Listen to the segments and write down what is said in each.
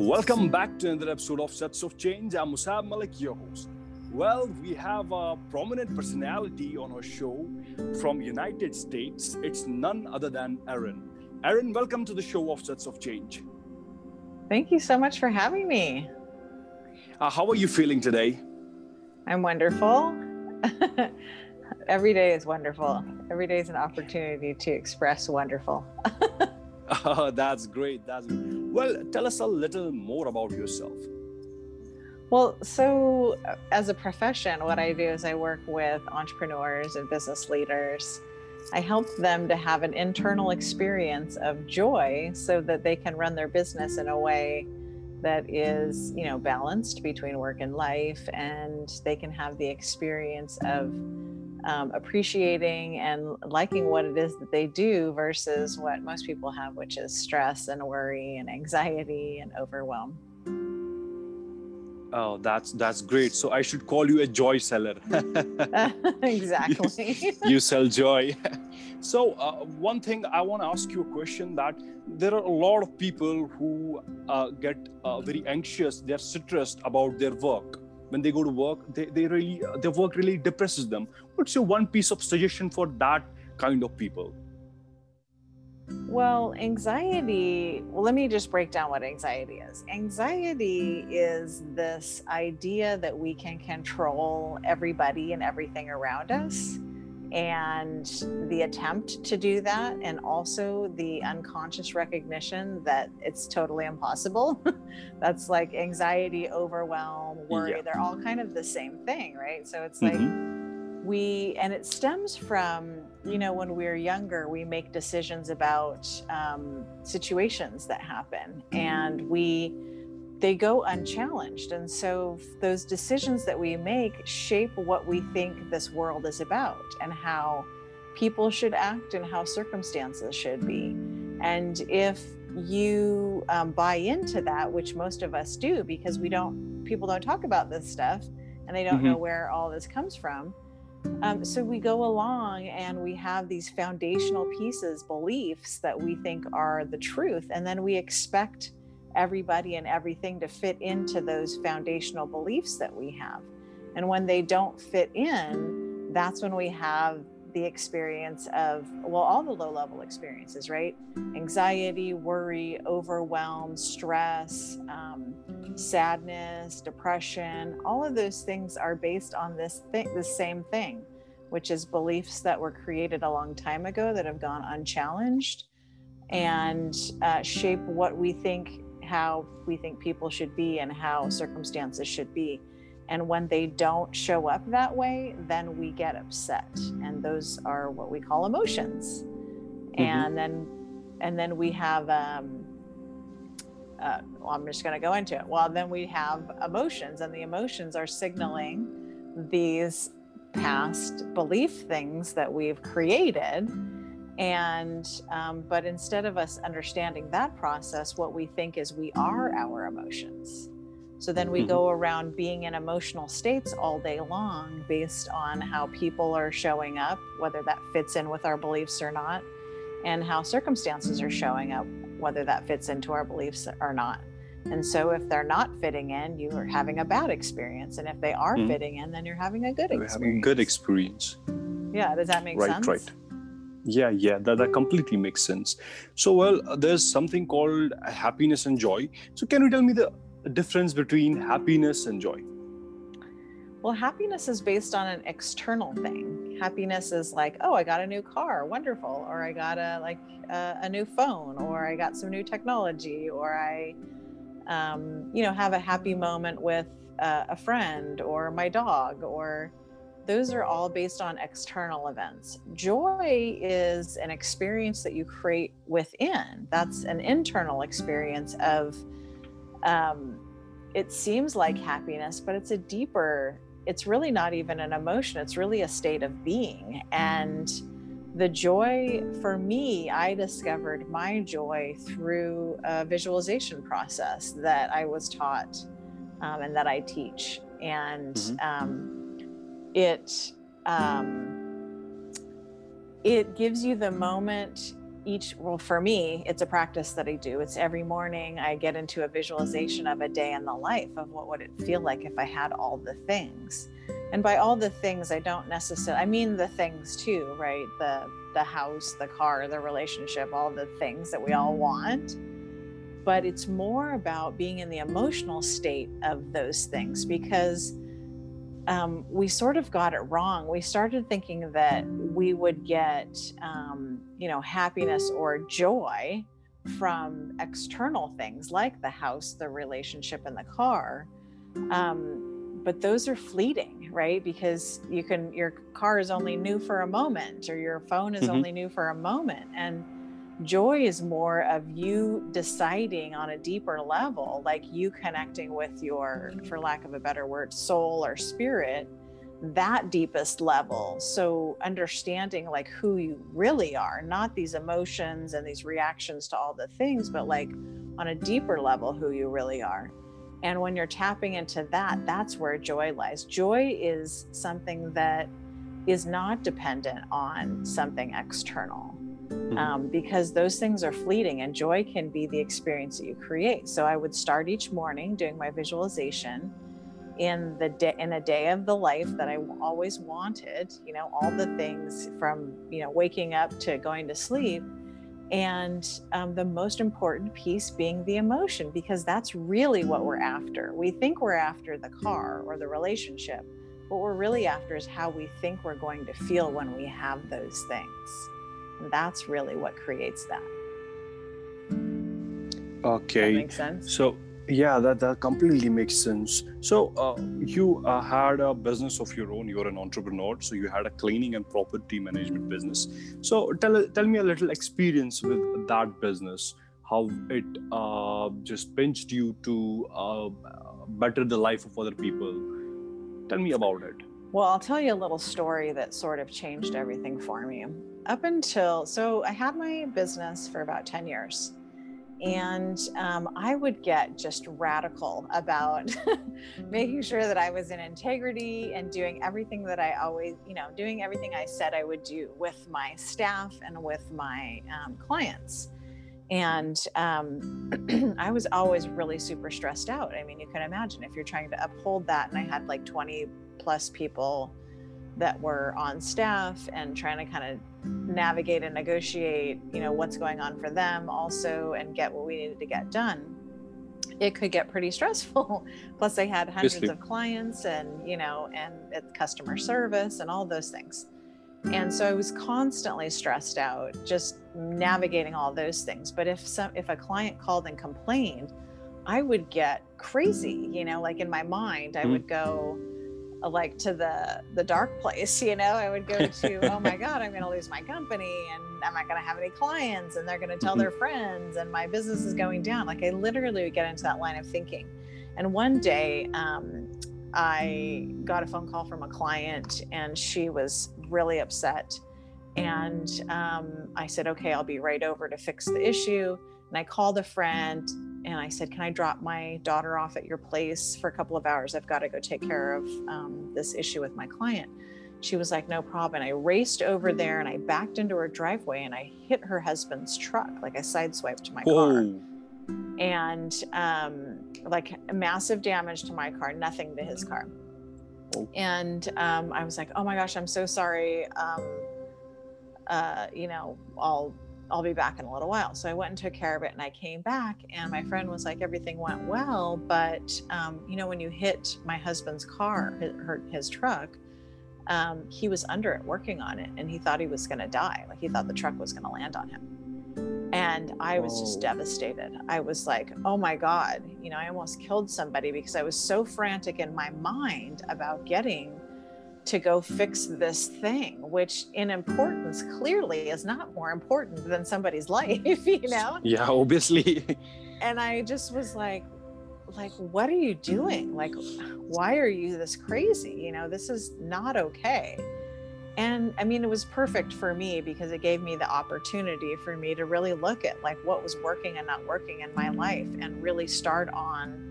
Welcome back to another episode of Sets of Change. I'm Musab Malik, your host. Well, we have a prominent personality on our show from United States. It's none other than Erin. Erin, welcome to the show of Sets of Change. Thank you so much for having me. Uh, how are you feeling today? I'm wonderful. Every day is wonderful. Every day is an opportunity to express wonderful. Oh, that's great. That's great. Well, tell us a little more about yourself. Well, so uh, as a profession, what I do is I work with entrepreneurs and business leaders. I help them to have an internal experience of joy so that they can run their business in a way that is, you know, balanced between work and life and they can have the experience of um, appreciating and liking what it is that they do versus what most people have, which is stress and worry and anxiety and overwhelm. Oh, that's that's great. So I should call you a joy seller. exactly. you, you, sell joy. so uh, one thing I want to ask you a question that there are a lot of people who uh, get uh, very anxious. They're stressed about their work when they go to work they, they really uh, their work really depresses them. What's your one piece of suggestion for that kind of people? Well anxiety well let me just break down what anxiety is. Anxiety is this idea that we can control everybody and everything around us and the attempt to do that and also the unconscious recognition that it's totally impossible that's like anxiety overwhelm worry yeah. they're all kind of the same thing right so it's like mm-hmm. we and it stems from you know when we're younger we make decisions about um, situations that happen and we they go unchallenged. And so those decisions that we make shape what we think this world is about and how people should act and how circumstances should be. And if you um, buy into that, which most of us do, because we don't, people don't talk about this stuff and they don't mm-hmm. know where all this comes from. Um, so we go along and we have these foundational pieces, beliefs that we think are the truth, and then we expect everybody and everything to fit into those foundational beliefs that we have. And when they don't fit in, that's when we have the experience of, well, all the low level experiences, right? Anxiety, worry, overwhelm, stress, um, sadness, depression, all of those things are based on this thing, the same thing, which is beliefs that were created a long time ago that have gone unchallenged and uh, shape what we think how we think people should be and how circumstances should be. And when they don't show up that way, then we get upset. And those are what we call emotions. Mm-hmm. And then and then we have um, uh, well, I'm just going to go into it. Well, then we have emotions, and the emotions are signaling these past belief things that we've created and, um, but instead of us understanding that process, what we think is we are our emotions. So then we mm-hmm. go around being in emotional states all day long based on how people are showing up, whether that fits in with our beliefs or not, and how circumstances are showing up, whether that fits into our beliefs or not. And so if they're not fitting in, you are having a bad experience. And if they are mm-hmm. fitting in, then you're having a good experience. Having good experience. Yeah, does that make right, sense? Right, right yeah yeah that, that completely makes sense. So well there's something called happiness and joy. So can you tell me the difference between happiness and joy? Well happiness is based on an external thing. Happiness is like oh i got a new car wonderful or i got a like a, a new phone or i got some new technology or i um, you know have a happy moment with uh, a friend or my dog or those are all based on external events. Joy is an experience that you create within. That's an internal experience of, um, it seems like happiness, but it's a deeper, it's really not even an emotion, it's really a state of being. And the joy for me, I discovered my joy through a visualization process that I was taught um, and that I teach. And, mm-hmm. um, it um, it gives you the moment each well for me it's a practice that i do. It's every morning i get into a visualization of a day in the life of what would it feel like if i had all the things. And by all the things i don't necessarily i mean the things too right? The the house the car the relationship all the things that we all want. But it's more about being in the emotional state of those things because um, we sort of got it wrong. We started thinking that we would get, um, you know, happiness or joy from external things like the house, the relationship, and the car. Um, but those are fleeting, right? Because you can, your car is only new for a moment, or your phone is mm-hmm. only new for a moment, and joy is more of you deciding on a deeper level like you connecting with your for lack of a better word soul or spirit that deepest level. So understanding like who you really are not these emotions and these reactions to all the things but like on a deeper level who you really are. And when you're tapping into that that's where joy lies. Joy is something that is not dependent on something external Mm-hmm. um, because those things are fleeting and joy can be the experience that you create. So I would start each morning doing my visualization in the day in a day of the life that I always wanted, you know, all the things from, you know, waking up to going to sleep. And um, the most important piece being the emotion, because that's really what we're after. We think we're after the car or the relationship. What we're really after is how we think we're going to feel when we have those things. And that's really what creates that. Okay. That makes sense. So yeah, that that completely makes sense. So uh, you uh, had a business of your own. You're an entrepreneur, so you had a cleaning and property management business. So tell tell me a little experience with that business. How it uh, just pinched you to uh, better the life of other people. Tell me about it. Well, I'll tell you a little story that sort of changed everything for me up until so I had my business for about 10 years. And um, I would get just radical about making sure that I was in integrity and doing everything that I always, you know, doing everything I said I would do with my staff and with my um, clients. And um, I was always really super stressed out. I mean, you can imagine if you're trying to uphold that, and I had like 20 plus people that were on staff and trying to kind of navigate and negotiate, you know, what's going on for them also and get what we needed to get done. It could get pretty stressful. Plus, I had hundreds of clients and, you know, and customer service and all those things. And so I was constantly stressed out just navigating all those things. But if some if a client called and complained, I would get crazy, you know, like in my mind, I mm-hmm. would go, like to the the dark place you know? I would go to oh my god i'm going to lose my company and i'm not going to have any clients and they're going to tell mm-hmm. their friends and my business is going down. Like i literally would get into that line of thinking. And one day um, i got a phone call from a client and she was really upset. And um, i said okay i'll be right over to fix the issue. And i called a friend and I said, Can I drop my daughter off at your place for a couple of hours? I've got to go take care of um, this issue with my client. She was like, No problem. And I raced over there and I backed into her driveway and I hit her husband's truck, like I sideswiped my Whoa. car. And um, like massive damage to my car, nothing to his car. Oh. And um, I was like, Oh my gosh, I'm so sorry. Um, uh, you know, I'll I'll be back in a little while. So I went and took care of it and I came back and my friend was like, everything went well. But, um, you know, when you hit my husband's car, his, his truck, um, he was under it working on it and he thought he was going to die. Like he thought the truck was going to land on him. And I was just oh. devastated. I was like, oh my God, you know, I almost killed somebody because I was so frantic in my mind about getting to go fix this thing, which in importance clearly is not more important than somebody's life, you know? Yeah, obviously. and I just was like, like, what are you doing? Like, why are you this crazy? You know, this is not okay. And I mean, it was perfect for me because it gave me the opportunity for me to really look at like what was working and not working in my life and really start on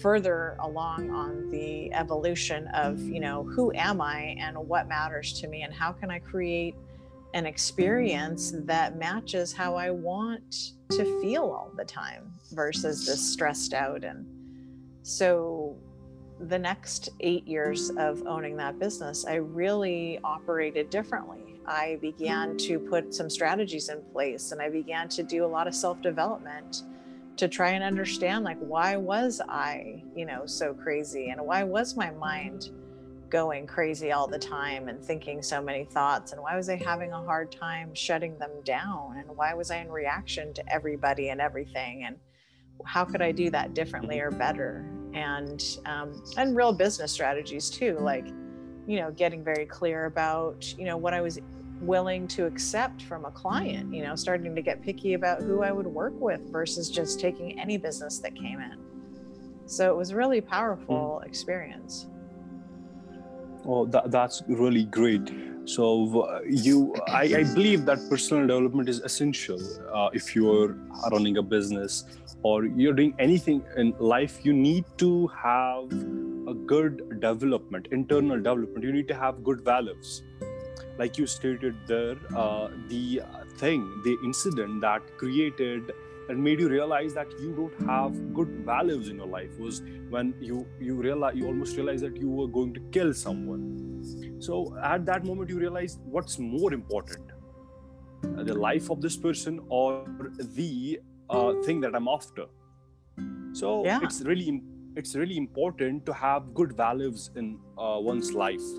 further along on the evolution of you know who am i and what matters to me and how can i create an experience that matches how I want to feel all the time versus just stressed out. And so the next eight years of owning that business, I really operated differently. I began to put some strategies in place and I began to do a lot of self development to try and understand like why was I, you know, so crazy? And why was my mind going crazy all the time and thinking so many thoughts? And why was i having a hard time shutting them down? And why was i in reaction to everybody and everything? And how could i do that differently or better? And um, and real business strategies too like you know getting very clear about you know what i was willing to accept from a client you know starting to get picky about who i would work with versus just taking any business that came in so it was a really powerful experience Oh, that, that's really great. So uh, you, I, I, believe that personal development is essential uh, if you're running a business or you're doing anything in life. You need to have a good development, internal development. You need to have good values. Like you stated there, uh, the thing, the incident that created that made you realize that you don't have good values in your life was when you you realize you almost realize that you were going to kill someone. So at that moment you realize what's more important uh, the life of this person or the uh, thing that i'm after. So yeah. it's really it's really important to have good values in uh, one's life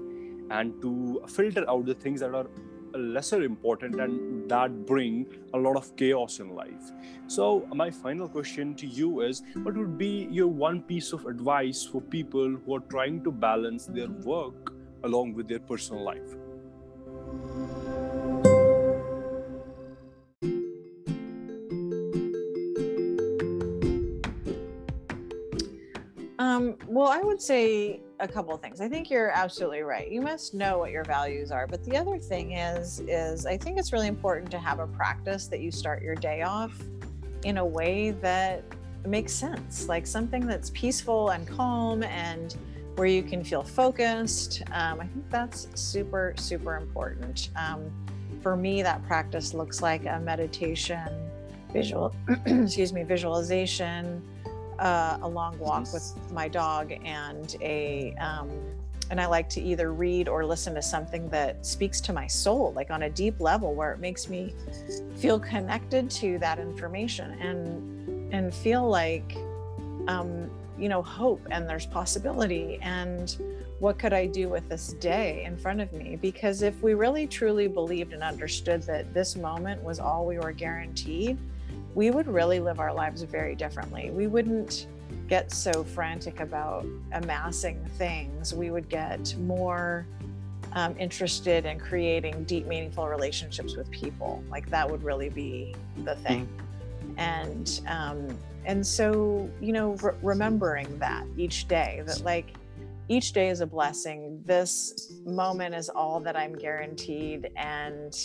and to filter out the things that are lesser important and that bring a lot of chaos in life. So my final question to you is what would be your one piece of advice for people who are trying to balance their work along with their personal life? Um, well i would say a couple of things. I think you're absolutely right. You must know what your values are. But the other thing is is I think it's really important to have a practice that you start your day off in a way that makes sense, like something that's peaceful and calm and where you can feel focused. Um, I think that's super super important. Um, for me, that practice looks like a meditation, visual, excuse me, visualization uh, a long walk with my dog and a um, and I like to either read or listen to something that speaks to my soul, like on a deep level, where it makes me feel connected to that information and and feel like um, you know hope and there's possibility and what could I do with this day in front of me? Because if we really truly believed and understood that this moment was all we were guaranteed, we would really live our lives very differently. We wouldn't get so frantic about amassing things. We would get more um, interested in creating deep, meaningful relationships with people. Like that would really be the thing. Mm-hmm. And um, and so you know, re- remembering that each day, that like each day is a blessing. This moment is all that I'm guaranteed, and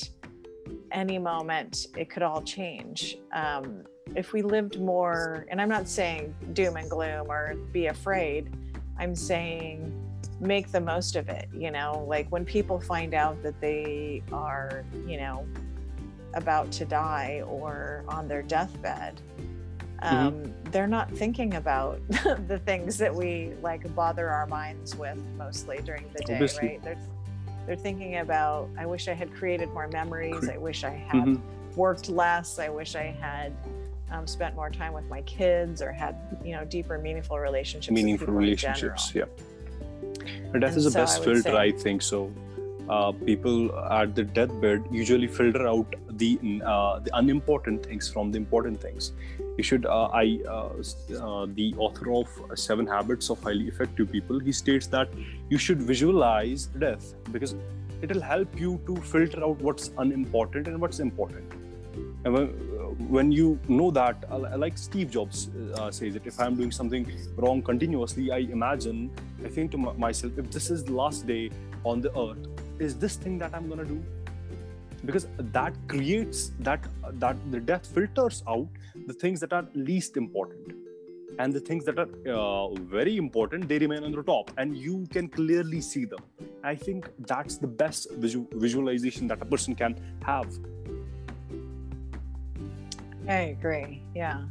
any moment it could all change. Um, if we lived more, and I'm not saying doom and gloom or be afraid, I'm saying make the most of it. You know, like when people find out that they are, you know, about to die or on their deathbed, mm-hmm. um, mm-hmm. they're not thinking about the things that we like bother our minds with mostly during the day, Obviously. right? They're they're thinking about, I wish I had created more memories. I wish I had mm-hmm. worked less. I wish I had um, spent more time with my kids or had, you know, deeper, meaningful relationships. Meaningful relationships, yeah. And that and is the so best I filter, say, I think. So uh, people at the deathbed usually filter out the uh, the unimportant things from the important things. You should. Uh, I uh, uh, the author of Seven Habits of Highly Effective People. He states that you should visualize death because it will help you to filter out what's unimportant and what's important. And when, when you know that, uh, like Steve Jobs says it, if I'm doing something wrong continuously, I imagine, I think to myself, if this is the last day on the earth, is this thing that i'm going to do because that creates that that the death filters out the things that are least important. And the things that are uh, very important they remain on the top and you can clearly see them. I think that's the best visual, visualization that a person can have. I agree. Yeah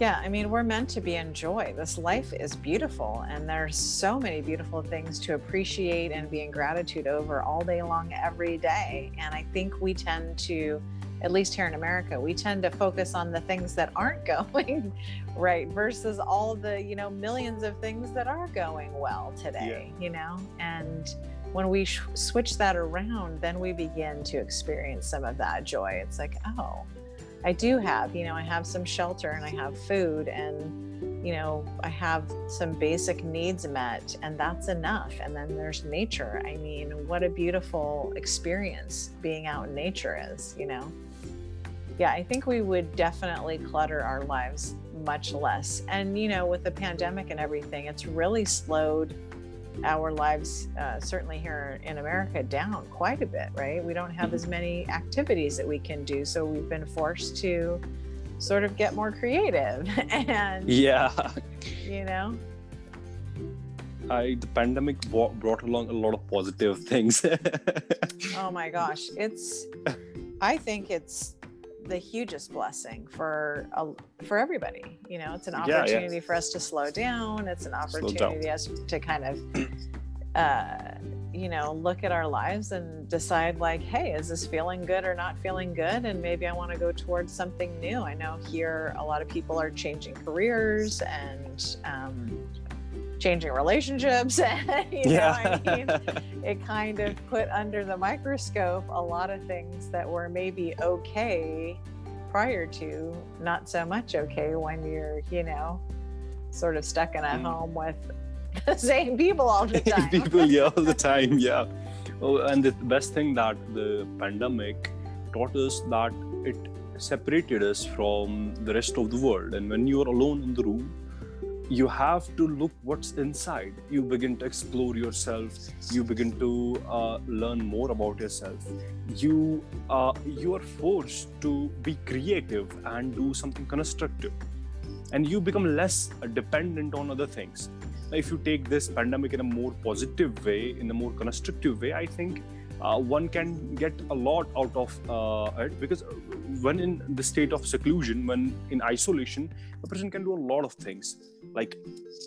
yeah i mean we're meant to be in joy this life is beautiful and there's so many beautiful things to appreciate and be in gratitude over all day long every day and i think we tend to at least here in America, we tend to focus on the things that aren't going right versus all the, you know, millions of things that are going well today, yeah. you know? And when we sh- switch that around, then we begin to experience some of that joy. It's like, oh, I do have, you know, I have some shelter and I have food and, you know, I have some basic needs met and that's enough. And then there's nature. I mean, what a beautiful experience being out in nature is, you know? yeah, I think we would definitely clutter our lives much less. And, you know, with the pandemic and everything, it's really slowed our lives, uh, certainly here in America, down quite a bit, right? We don't have as mm-hmm. many activities that we can do. So we've been forced to sort of get more creative. and, yeah, you know, I, the pandemic brought along a lot of positive things. oh my gosh. It's, I think it's the hugest blessing for a, for everybody. You know, it's an opportunity yeah, yeah. for us to slow down. It's an opportunity us to kind of, uh, you know, look at our lives and decide like, hey, is this feeling good or not feeling good? And maybe I want to go towards something new. I know here a lot of people are changing careers and um, changing relationships. you yeah. know, I mean, it kind of put under the microscope a lot of things that were maybe okay prior to not so much okay when you're, you know, sort of stuck in a mm. home with the same people all the time. people, yeah, all the time, yeah. Oh, and the best thing that the pandemic taught us that it separated us from the rest of the world. And when you're alone in the room, you have to look what's inside. You begin to explore yourself. You begin to uh, learn more about yourself. You uh, you are forced to be creative and do something constructive. And you become less dependent on other things. If you take this pandemic in a more positive way in a more constructive way i think uh, one can get a lot out of uh, it. Because when in the state of seclusion when in isolation a person can do a lot of things like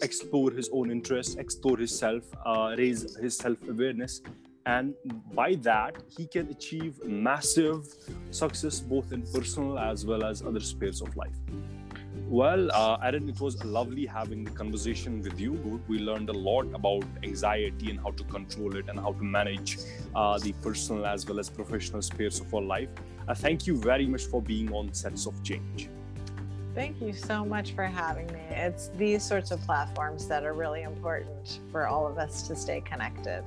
explore his own interests explore his self uh, raise his self-awareness and by that he can achieve massive success both in personal as well as other spheres of life well, uh, Erin, it was lovely having the conversation with you. We learned a lot about anxiety and how to control it and how to manage uh, the personal as well as professional spheres of our life. Uh, thank you very much for being on Sets of Change. Thank you so much for having me. It's these sorts of platforms that are really important for all of us to stay connected.